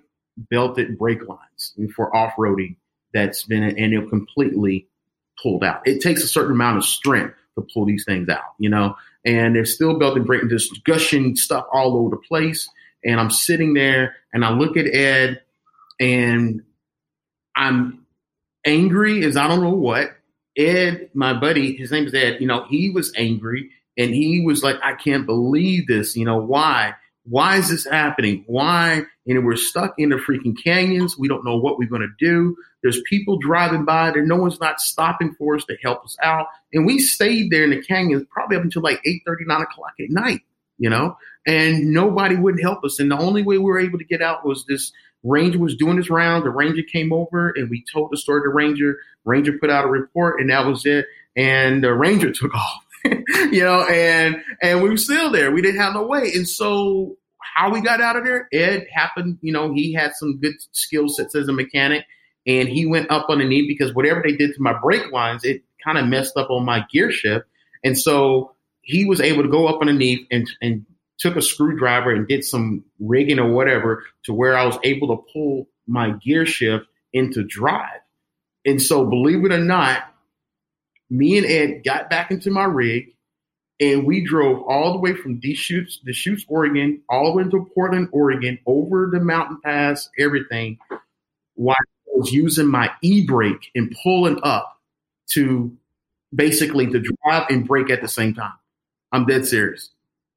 belted brake lines for off roading that's been and it completely pulled out. It takes a certain amount of strength to pull these things out, you know. And they're still belted brake, just gushing stuff all over the place. And I'm sitting there and I look at Ed and I'm angry as I don't know what. Ed, my buddy, his name is Ed, you know, he was angry and he was like, I can't believe this, you know, why? Why is this happening? Why? And we're stuck in the freaking canyons. We don't know what we're going to do. There's people driving by there. No one's not stopping for us to help us out. And we stayed there in the canyons probably up until like 8 30, 9 o'clock at night, you know, and nobody would help us. And the only way we were able to get out was this ranger was doing his round. The ranger came over and we told the story to ranger. Ranger put out a report and that was it. And the ranger took off. you know, and and we were still there. We didn't have no way. And so how we got out of there, Ed happened, you know, he had some good skill sets as a mechanic and he went up on the knee because whatever they did to my brake lines, it kind of messed up on my gear shift. And so he was able to go up underneath and, and took a screwdriver and did some rigging or whatever to where I was able to pull my gear shift into drive. And so, believe it or not, me and Ed got back into my rig and we drove all the way from Deschutes, Chutes, the Chutes, Oregon, all the way to Portland, Oregon, over the mountain pass, everything, while I was using my e brake and pulling up to basically to drive and brake at the same time. I'm dead serious.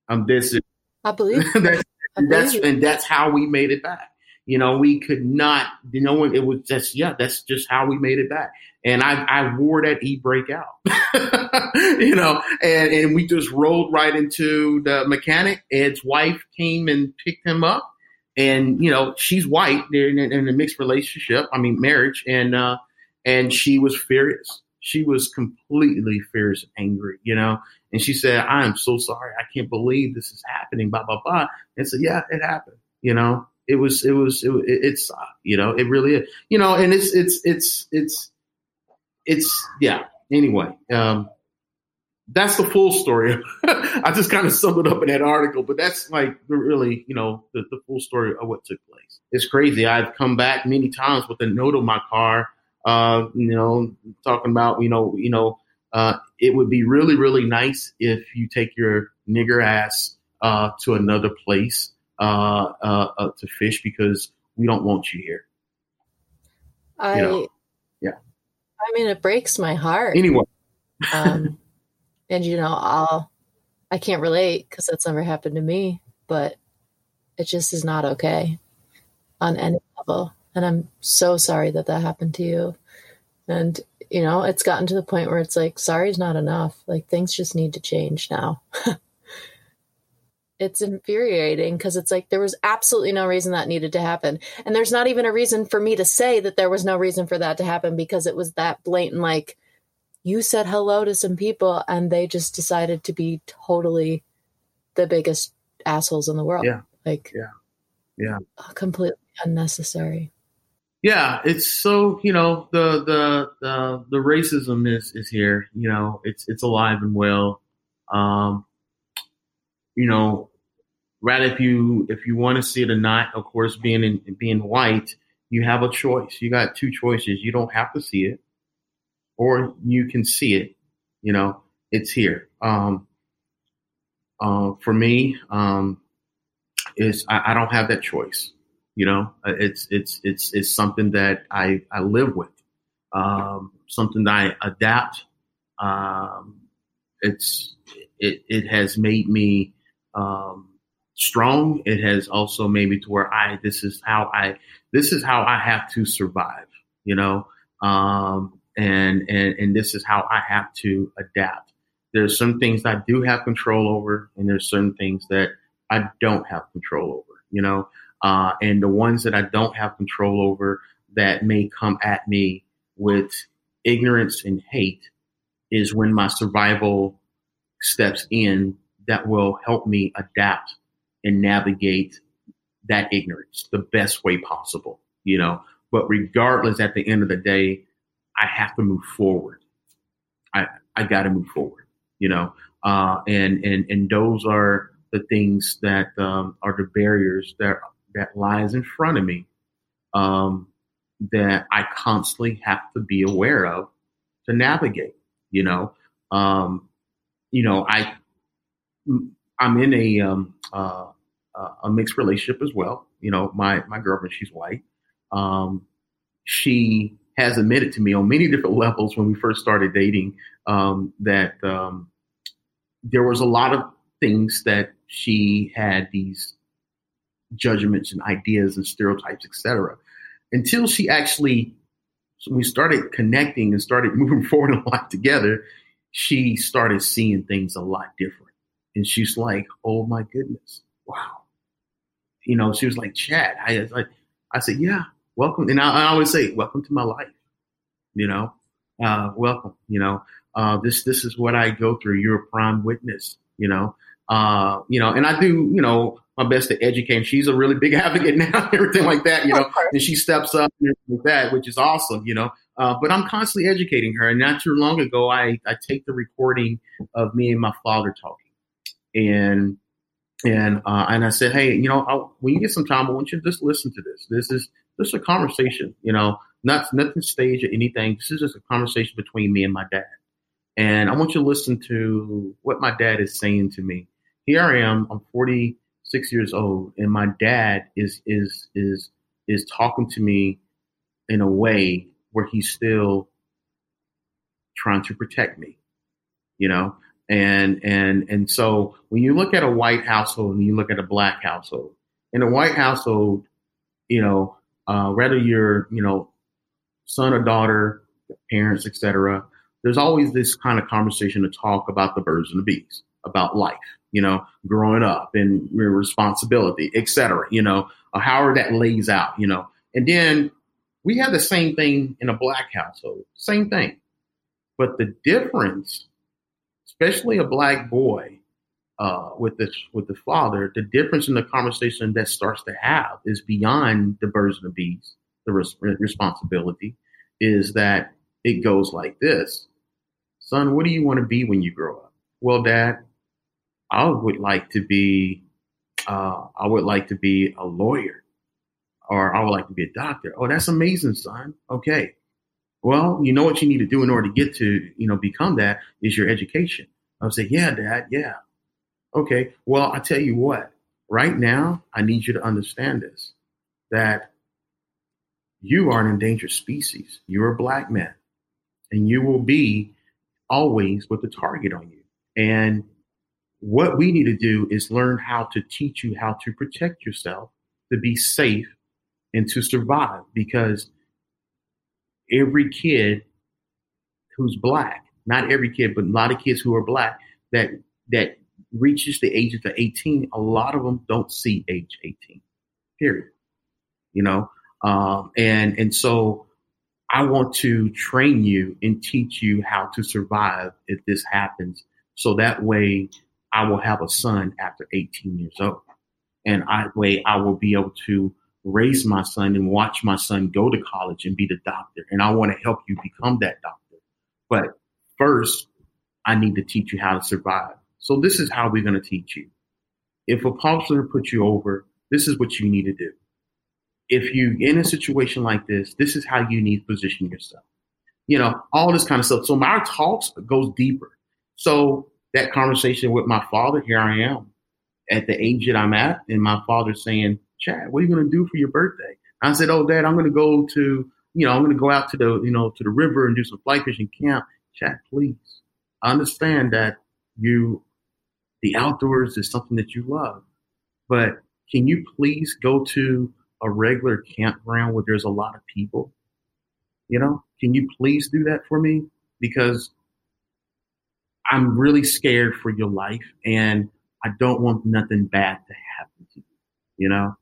I'm dead serious. I believe that's, I believe that's and that's how we made it back. You know, we could not, you know, it was just, yeah, that's just how we made it back. And I, I wore that e brake out, you know, and, and we just rolled right into the mechanic. Ed's wife came and picked him up. And, you know, she's white. They're in, in a mixed relationship. I mean, marriage. And, uh, and she was furious. She was completely and angry, you know. And she said, I am so sorry. I can't believe this is happening, blah, blah, blah. And said, yeah, it happened, you know it was it was it, it's you know it really is. You know and it's it's it's it's it's yeah anyway um that's the full story. I just kind of summed it up in that article but that's like really you know the, the full story of what took place. It's crazy. I've come back many times with a note on my car uh you know talking about you know you know uh it would be really really nice if you take your nigger ass uh to another place to fish because we don't want you here. I, you know? yeah. I mean, it breaks my heart. Anyway. um, and you know, I'll, I can't relate because that's never happened to me, but it just is not okay on any level. And I'm so sorry that that happened to you. And, you know, it's gotten to the point where it's like, sorry is not enough. Like things just need to change now. it's infuriating because it's like there was absolutely no reason that needed to happen. And there's not even a reason for me to say that there was no reason for that to happen because it was that blatant like you said hello to some people and they just decided to be totally the biggest assholes in the world. Yeah. Like Yeah. Yeah. Completely unnecessary. Yeah, it's so, you know, the the the the racism is is here, you know, it's it's alive and well Um, you know, rather if you if you want to see it or not, of course, being in being white, you have a choice. You got two choices. You don't have to see it, or you can see it. You know, it's here. Um, uh, for me, um, is I, I, don't have that choice. You know, uh, it's it's it's it's something that I I live with, um, something that I adapt. Um, it's it it has made me um, strong. It has also made me to where I this is how I this is how I have to survive. You know, um, and and and this is how I have to adapt. There's some things I do have control over, and there's certain things that I don't have control over, you know. Uh, and the ones that I don't have control over that may come at me with ignorance and hate is when my survival steps in that will help me adapt and navigate that ignorance the best way possible, you know. But regardless, at the end of the day, I have to move forward. I I got to move forward, you know. Uh, and and and those are the things that um, are the barriers that that lies in front of me um, that I constantly have to be aware of to navigate. You know, um, you know, I I'm in a um, uh, a mixed relationship as well. You know, my my girlfriend, she's white. Um, she has admitted to me on many different levels when we first started dating um, that um, there was a lot of things that she had these judgments and ideas and stereotypes, etc. Until she actually, so we started connecting and started moving forward a lot together, she started seeing things a lot different. And she's like, "Oh my goodness, wow!" You know, she was like, "Chad," I like, I said, "Yeah, welcome." And I, I always say, "Welcome to my life." You know, uh, welcome. You know, uh, this this is what I go through. You're a prime witness. You know, uh, you know, and I do, you know, my best to educate. She's a really big advocate now, everything like that, you know, and she steps up and everything like that, which is awesome, you know. Uh, but I'm constantly educating her. And not too long ago, I, I take the recording of me and my father talking, and and uh, and I said, hey, you know, I'll, when you get some time, I want you to just listen to this. This is just a conversation, you know, not nothing staged or anything. This is just a conversation between me and my dad. And I want you to listen to what my dad is saying to me here I am. I'm 46 years old, and my dad is is is is talking to me in a way where he's still trying to protect me, you know. And and and so when you look at a white household and you look at a black household, in a white household, you know, uh, whether you're you know son or daughter, parents, etc., there's always this kind of conversation to talk about the birds and the bees, about life, you know, growing up and responsibility, etc. You know, however that lays out, you know. And then we have the same thing in a black household, same thing. But the difference, especially a black boy uh, with this with the father, the difference in the conversation that starts to have is beyond the birds and the bees. The res- responsibility is that it goes like this: Son, what do you want to be when you grow up? Well, Dad, I would like to be, uh, I would like to be a lawyer, or I would like to be a doctor. Oh, that's amazing, son. Okay, well, you know what you need to do in order to get to, you know, become that is your education. I would say, yeah, Dad, yeah. Okay, well, I tell you what. Right now, I need you to understand this: that you are an endangered species. You're a black man, and you will be always with the target on you. And what we need to do is learn how to teach you how to protect yourself, to be safe, and to survive. Because every kid who's black, not every kid, but a lot of kids who are black that that reaches the age of 18, a lot of them don't see age 18. Period. You know, um, and and so I want to train you and teach you how to survive if this happens, so that way I will have a son after 18 years old. And I way I will be able to raise my son and watch my son go to college and be the doctor. And I want to help you become that doctor. But first, I need to teach you how to survive So this is how we're going to teach you. If a officer puts you over, this is what you need to do. If you in a situation like this, this is how you need to position yourself. You know, all this kind of stuff. So my talks goes deeper. So that conversation with my father, here I am at the age that I'm at, and my father saying, Chad, what are you going to do for your birthday? I said, Oh, Dad, I'm going to go to, you know, I'm going to go out to the, you know, to the river and do some fly fishing camp. Chad, please. I understand that you, the outdoors is something that you love, but can you please go to a regular campground where there's a lot of people? You know, can you please do that for me? Because I'm really scared for your life and I don't want nothing bad to happen to you. You know,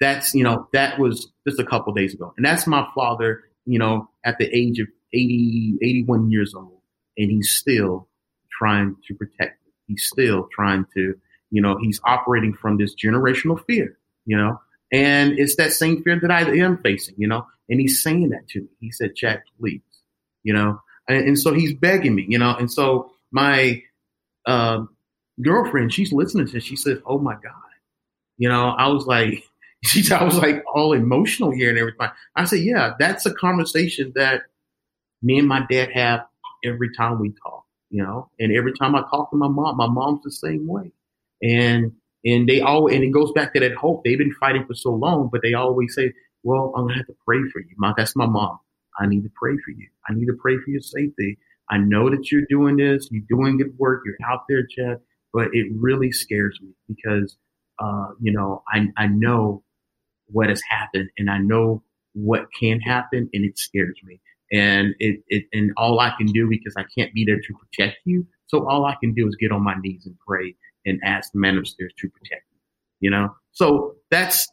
that's, you know, that was just a couple days ago. And that's my father, you know, at the age of 80, 81 years old. And he's still trying to protect me. He's still trying to, you know, he's operating from this generational fear, you know, and it's that same fear that I am facing, you know, and he's saying that to me. He said, Chad, please, you know, and, and so he's begging me, you know, and so my, uh, girlfriend, she's listening to this. She says, "Oh my god," you know. I was like, she, I was like all emotional here and everything. I said, "Yeah, that's a conversation that me and my dad have every time we talk, you know. And every time I talk to my mom, my mom's the same way. And and they all and it goes back to that hope. They've been fighting for so long, but they always say, "Well, I'm gonna have to pray for you, mom. That's my mom. I need to pray for you. I need to pray for your safety." I know that you're doing this. You're doing good work. You're out there, Chad but it really scares me because, uh, you know, I, I know what has happened and I know what can happen and it scares me. And it, it, and all I can do because I can't be there to protect you. So all I can do is get on my knees and pray and ask the man upstairs to protect me, you know? So that's,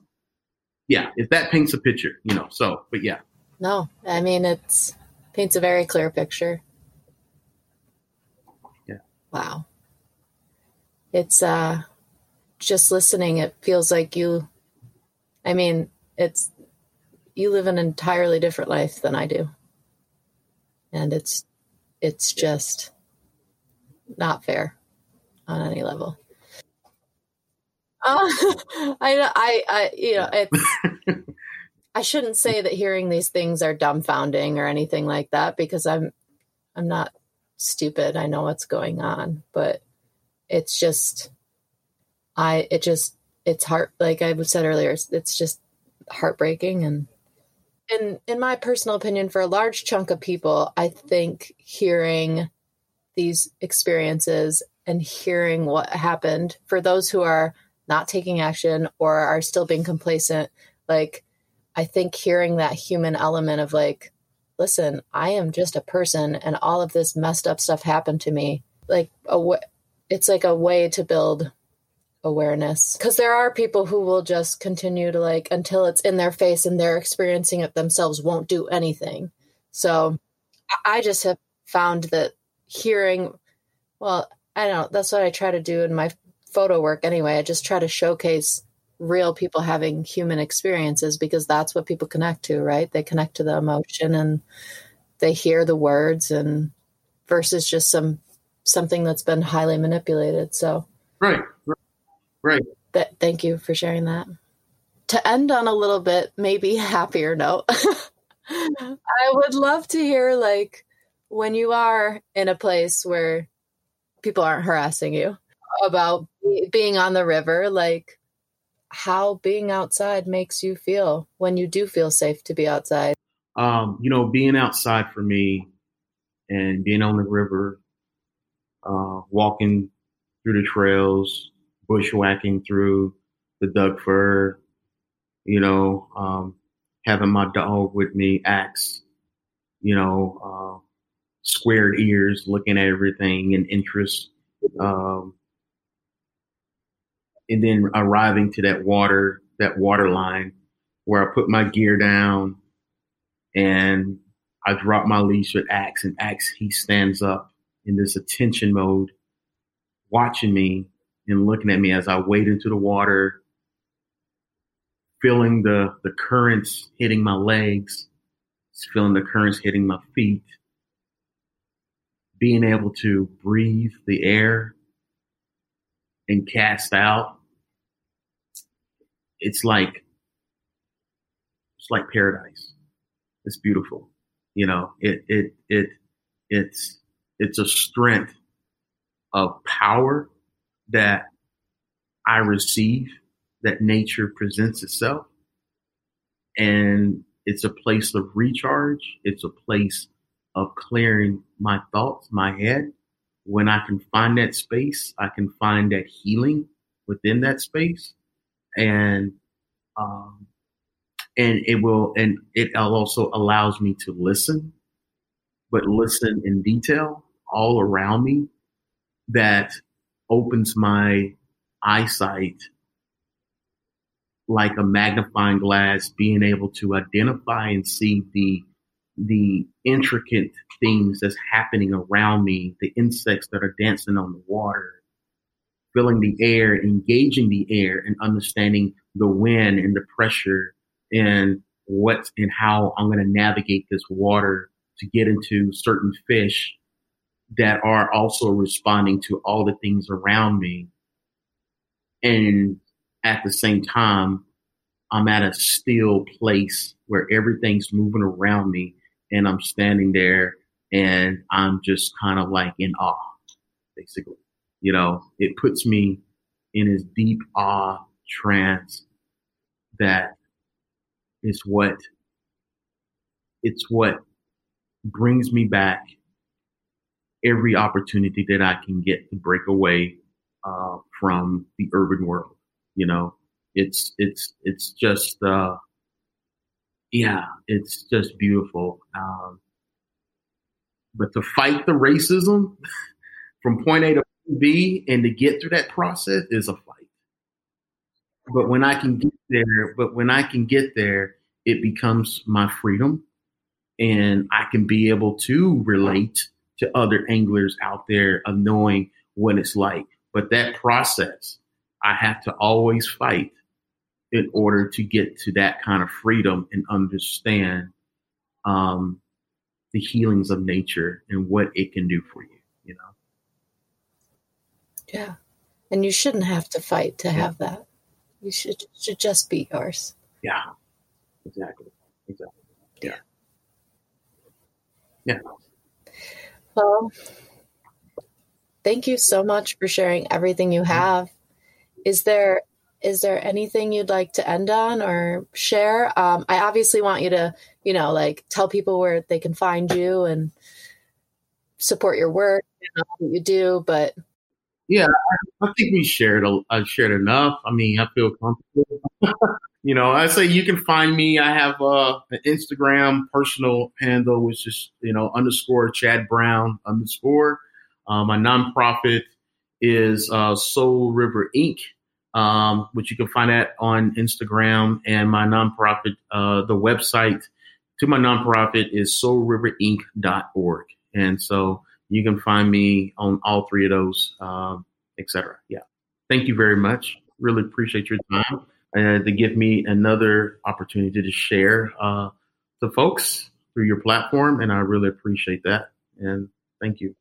yeah, if that paints a picture, you know, so, but yeah. No, I mean, it's paints a very clear picture. Yeah. Wow it's uh just listening it feels like you i mean it's you live an entirely different life than i do and it's it's just not fair on any level uh, I, I, I, you know, it's, I shouldn't say that hearing these things are dumbfounding or anything like that because I'm, I'm not stupid. I know what's going on, but it's just I it just it's heart like I said earlier, it's, just heartbreaking and in in my personal opinion, for a large chunk of people, I think hearing these experiences and hearing what happened for those who are not taking action or are still being complacent, like I think hearing that human element of like, listen, I am just a person and all of this messed up stuff happened to me. Like a, it's like a way to build awareness because there are people who will just continue to like until it's in their face and they're experiencing it themselves won't do anything so i just have found that hearing well i don't know that's what i try to do in my photo work anyway i just try to showcase real people having human experiences because that's what people connect to right they connect to the emotion and they hear the words and versus just some something that's been highly manipulated. So, right, right. Th- thank you for sharing that. To end on a little bit, maybe happier note, I would love to hear like when you are in a place where people aren't harassing you about being on the river, like how being outside makes you feel when you do feel safe to be outside. Um, you know, being outside for me and being on the river uh, walking through the trails, bushwhacking through the Doug fir, you know, um, having my dog with me, Axe, you know, uh, squared ears, looking at everything in interest. Um, and then arriving to that water, that water line where I put my gear down and I drop my leash with Axe and Axe, he stands up in this attention mode, watching me and looking at me as I wade into the water, feeling the, the currents hitting my legs, feeling the currents hitting my feet, being able to breathe the air, and cast out, it's like it's like paradise. It's beautiful. You know, it it it it's it's a strength of power that I receive that nature presents itself. And it's a place of recharge. It's a place of clearing my thoughts, my head. When I can find that space, I can find that healing within that space. And, um, and it will, and it also allows me to listen, but listen in detail all around me that opens my eyesight like a magnifying glass, being able to identify and see the the intricate things that's happening around me, the insects that are dancing on the water, feeling the air, engaging the air, and understanding the wind and the pressure and what and how I'm going to navigate this water to get into certain fish that are also responding to all the things around me. And at the same time, I'm at a still place where everything's moving around me and I'm standing there and I'm just kind of like in awe, basically. You know, it puts me in this deep awe trance that is what it's what brings me back every opportunity that I can get to break away uh, from the urban world. You know, it's it's it's just uh, yeah, it's just beautiful. Um, but to fight the racism from point A to point B and to get through that process is a fight. But when I can get there, but when I can get there, it becomes my freedom and I can be able to relate to other anglers out there of knowing what it's like. But that process, I have to always fight in order to get to that kind of freedom and understand um, the healings of nature and what it can do for you, you know? Yeah. And you shouldn't have to fight to yeah. have that. You should should just be yours. Yeah. Exactly. Exactly. Yeah. Yeah. Well, thank you so much for sharing everything you have. Is there is there anything you'd like to end on or share? Um, I obviously want you to, you know, like tell people where they can find you and support your work and what you do. But yeah, I, think we shared. I shared enough. I mean, I feel comfortable. you know, I say you can find me. I have uh, an Instagram personal handle, which is you know underscore Chad Brown underscore. Uh, my nonprofit is uh, Soul River Inc um, which you can find at on Instagram. And my nonprofit, uh, the website to my nonprofit is soulriverinc.org. And so you can find me on all three of those, um, etc. Yeah. Thank you very much. Really appreciate your time and to give me another opportunity to share uh, to folks through your platform. And I really appreciate that. And thank you.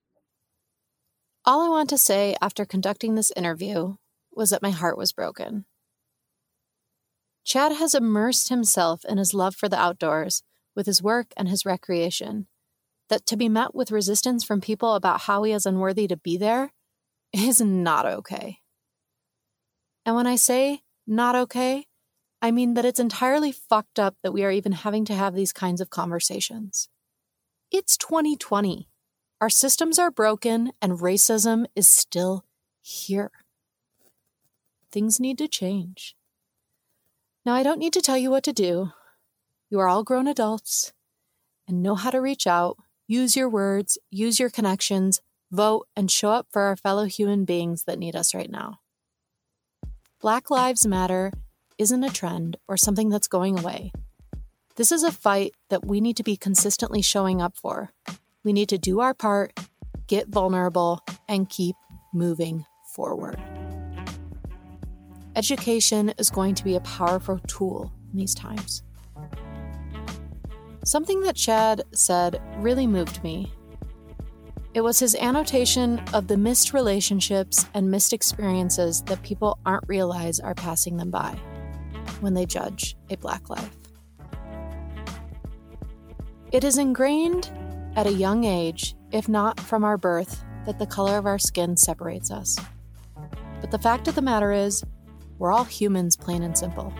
All I want to say after conducting this interview was that my heart was broken. Chad has immersed himself in his love for the outdoors with his work and his recreation. That to be met with resistance from people about how he is unworthy to be there is not okay. And when I say not okay, I mean that it's entirely fucked up that we are even having to have these kinds of conversations. It's 2020. Our systems are broken and racism is still here. Things need to change. Now, I don't need to tell you what to do. You are all grown adults and know how to reach out, use your words, use your connections, vote, and show up for our fellow human beings that need us right now. Black Lives Matter isn't a trend or something that's going away. This is a fight that we need to be consistently showing up for. We need to do our part, get vulnerable, and keep moving forward. Education is going to be a powerful tool in these times. Something that Chad said really moved me. It was his annotation of the missed relationships and missed experiences that people aren't realize are passing them by when they judge a black life. It is ingrained at a young age, if not from our birth, that the color of our skin separates us. But the fact of the matter is, we're all humans, plain and simple.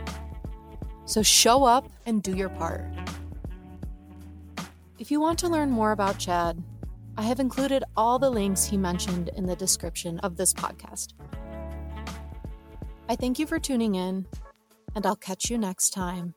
So show up and do your part. If you want to learn more about Chad, I have included all the links he mentioned in the description of this podcast. I thank you for tuning in, and I'll catch you next time